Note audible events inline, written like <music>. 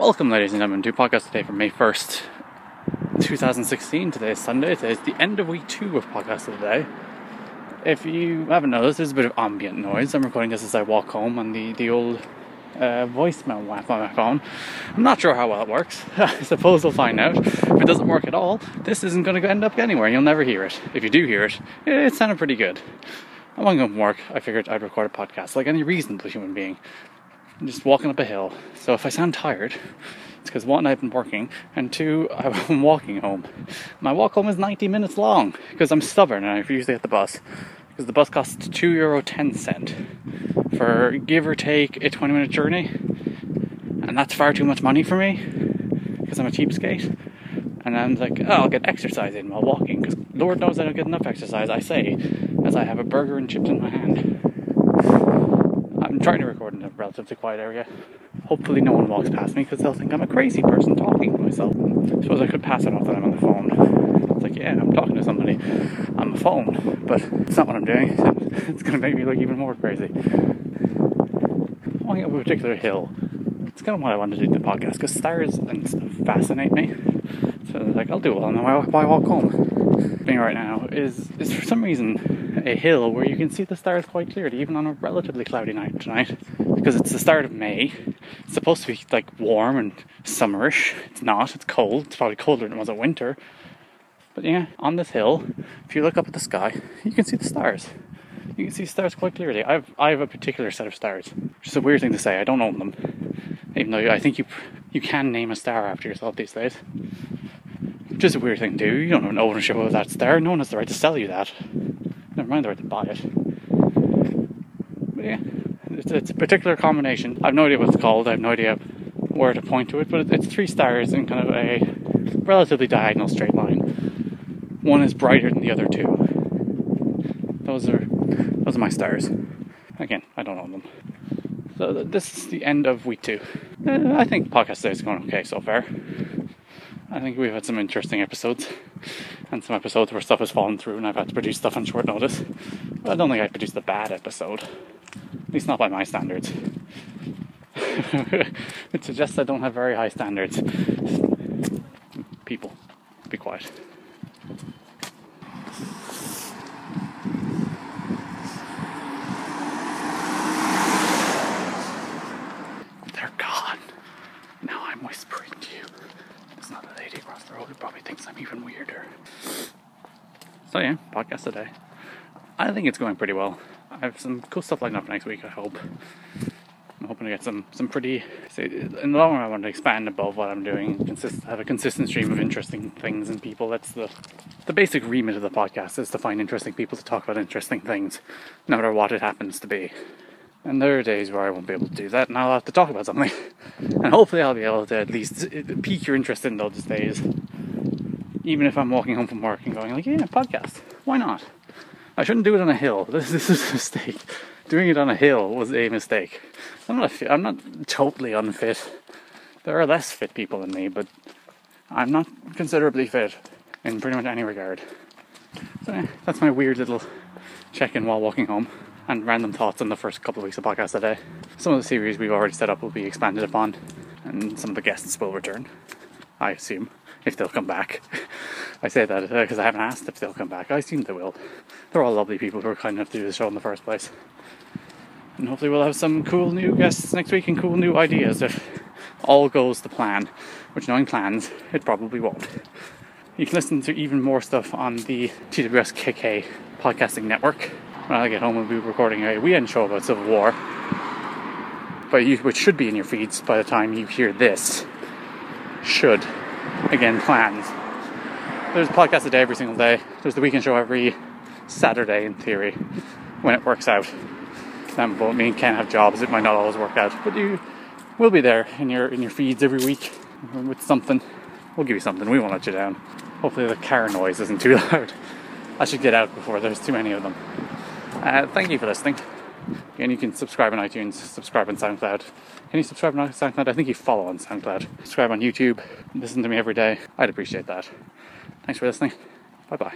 Welcome, ladies and gentlemen, to podcast a day from May 1st, 2016. Today is Sunday. Today is the end of week two of podcast of the day. If you haven't noticed, there's a bit of ambient noise. I'm recording this as I walk home on the, the old uh, voicemail app on my phone. I'm not sure how well it works. <laughs> I suppose we'll find out. If it doesn't work at all, this isn't going to end up anywhere. You'll never hear it. If you do hear it, it sounded pretty good. I'm going from work. I figured I'd record a podcast like any reasonable human being. I'm just walking up a hill. So if I sound tired, it's because one, I've been working, and two, <laughs> I'm walking home. My walk home is 90 minutes long because I'm stubborn and I to get the bus. Because the bus costs two euro ten cent for give or take a 20 minute journey, and that's far too much money for me because I'm a cheapskate. And I'm like, oh, I'll get exercise in while walking because Lord knows I don't get enough exercise. I say, as I have a burger and chips in my hand. Record in a relatively quiet area. Hopefully, no one walks past me because they'll think I'm a crazy person talking to myself. I suppose I could pass it off that I'm on the phone. It's like, yeah, I'm talking to somebody on the phone, but it's not what I'm doing. <laughs> It's going to make me look even more crazy. Walking up a particular hill. It's kind of what I wanted to do the podcast because stars and stuff fascinate me. So like, I'll do it while I walk home. Being right now is is for some reason a hill where you can see the stars quite clearly, even on a relatively cloudy night tonight, because it's the start of May. It's supposed to be like warm and summerish. It's not. It's cold. It's probably colder than it was in winter. But yeah, on this hill, if you look up at the sky, you can see the stars. You can see stars quite clearly. I've I have a particular set of stars, which is a weird thing to say. I don't own them, even though I think you you can name a star after yourself these days. Which is a weird thing to do. You don't have an ownership of that star. No one has the right to sell you that. Never mind the right to buy it. But yeah, it's, it's, a particular combination. I've no idea what it's called. I have no idea where to point to it, but it's three stars in kind of a relatively diagonal straight line. One is brighter than the other two. Those are those are my stars. Again, I don't own them. So this is the end of week two. Uh, I think podcast is going okay so far. I think we've had some interesting episodes and some episodes where stuff has fallen through and I've had to produce stuff on short notice. But I don't think I produced a bad episode, at least not by my standards. <laughs> it suggests I don't have very high standards. People, be quiet. They're gone. Now I'm whispering to you. It's not a lady across the road who probably thinks I'm even weirder. So yeah, podcast a day. I think it's going pretty well. I have some cool stuff lined up next week. I hope. I'm hoping to get some some pretty. In the long run, I want to expand above what I'm doing. Consist, have a consistent stream of interesting things and people. That's the the basic remit of the podcast is to find interesting people to talk about interesting things, no matter what it happens to be. And there are days where I won't be able to do that, and I'll have to talk about something. <laughs> And hopefully, I'll be able to at least eh, pique your interest in those days even if I'm walking home from work and going like, yeah, podcast, why not? I shouldn't do it on a hill. This, <laughs> this is a mistake. Doing it on a hill was a mistake. I'm not. I'm not totally unfit. There are less fit people than me, but I'm not considerably fit in pretty much any regard. So yeah, that's my weird little check-in while walking home and random thoughts on the first couple of weeks of podcast a day. Some of the series we've already set up will be expanded upon, and some of the guests will return. I assume if they'll come back. <laughs> I say that because uh, I haven't asked if they'll come back. I assume they will. They're all lovely people who are kind enough to do the show in the first place. And hopefully, we'll have some cool new guests next week and cool new ideas if all goes to plan. Which, knowing plans, it probably won't. You can listen to even more stuff on the TWS KK podcasting network. When I get home, we'll be recording a weekend show about Civil War, but you, which should be in your feeds by the time you hear this. Should again plans. There's a podcast a day every single day. There's the weekend show every Saturday in theory, when it works out. Um, but me and Ken have jobs; it might not always work out, but you will be there in your in your feeds every week with something. We'll give you something. We won't let you down. Hopefully, the car noise isn't too <laughs> loud. I should get out before there's too many of them. Uh, thank you for listening. Again, you can subscribe on iTunes, subscribe on SoundCloud. Can you subscribe on SoundCloud? I think you follow on SoundCloud. Subscribe on YouTube. Listen to me every day. I'd appreciate that. Thanks for listening. Bye bye.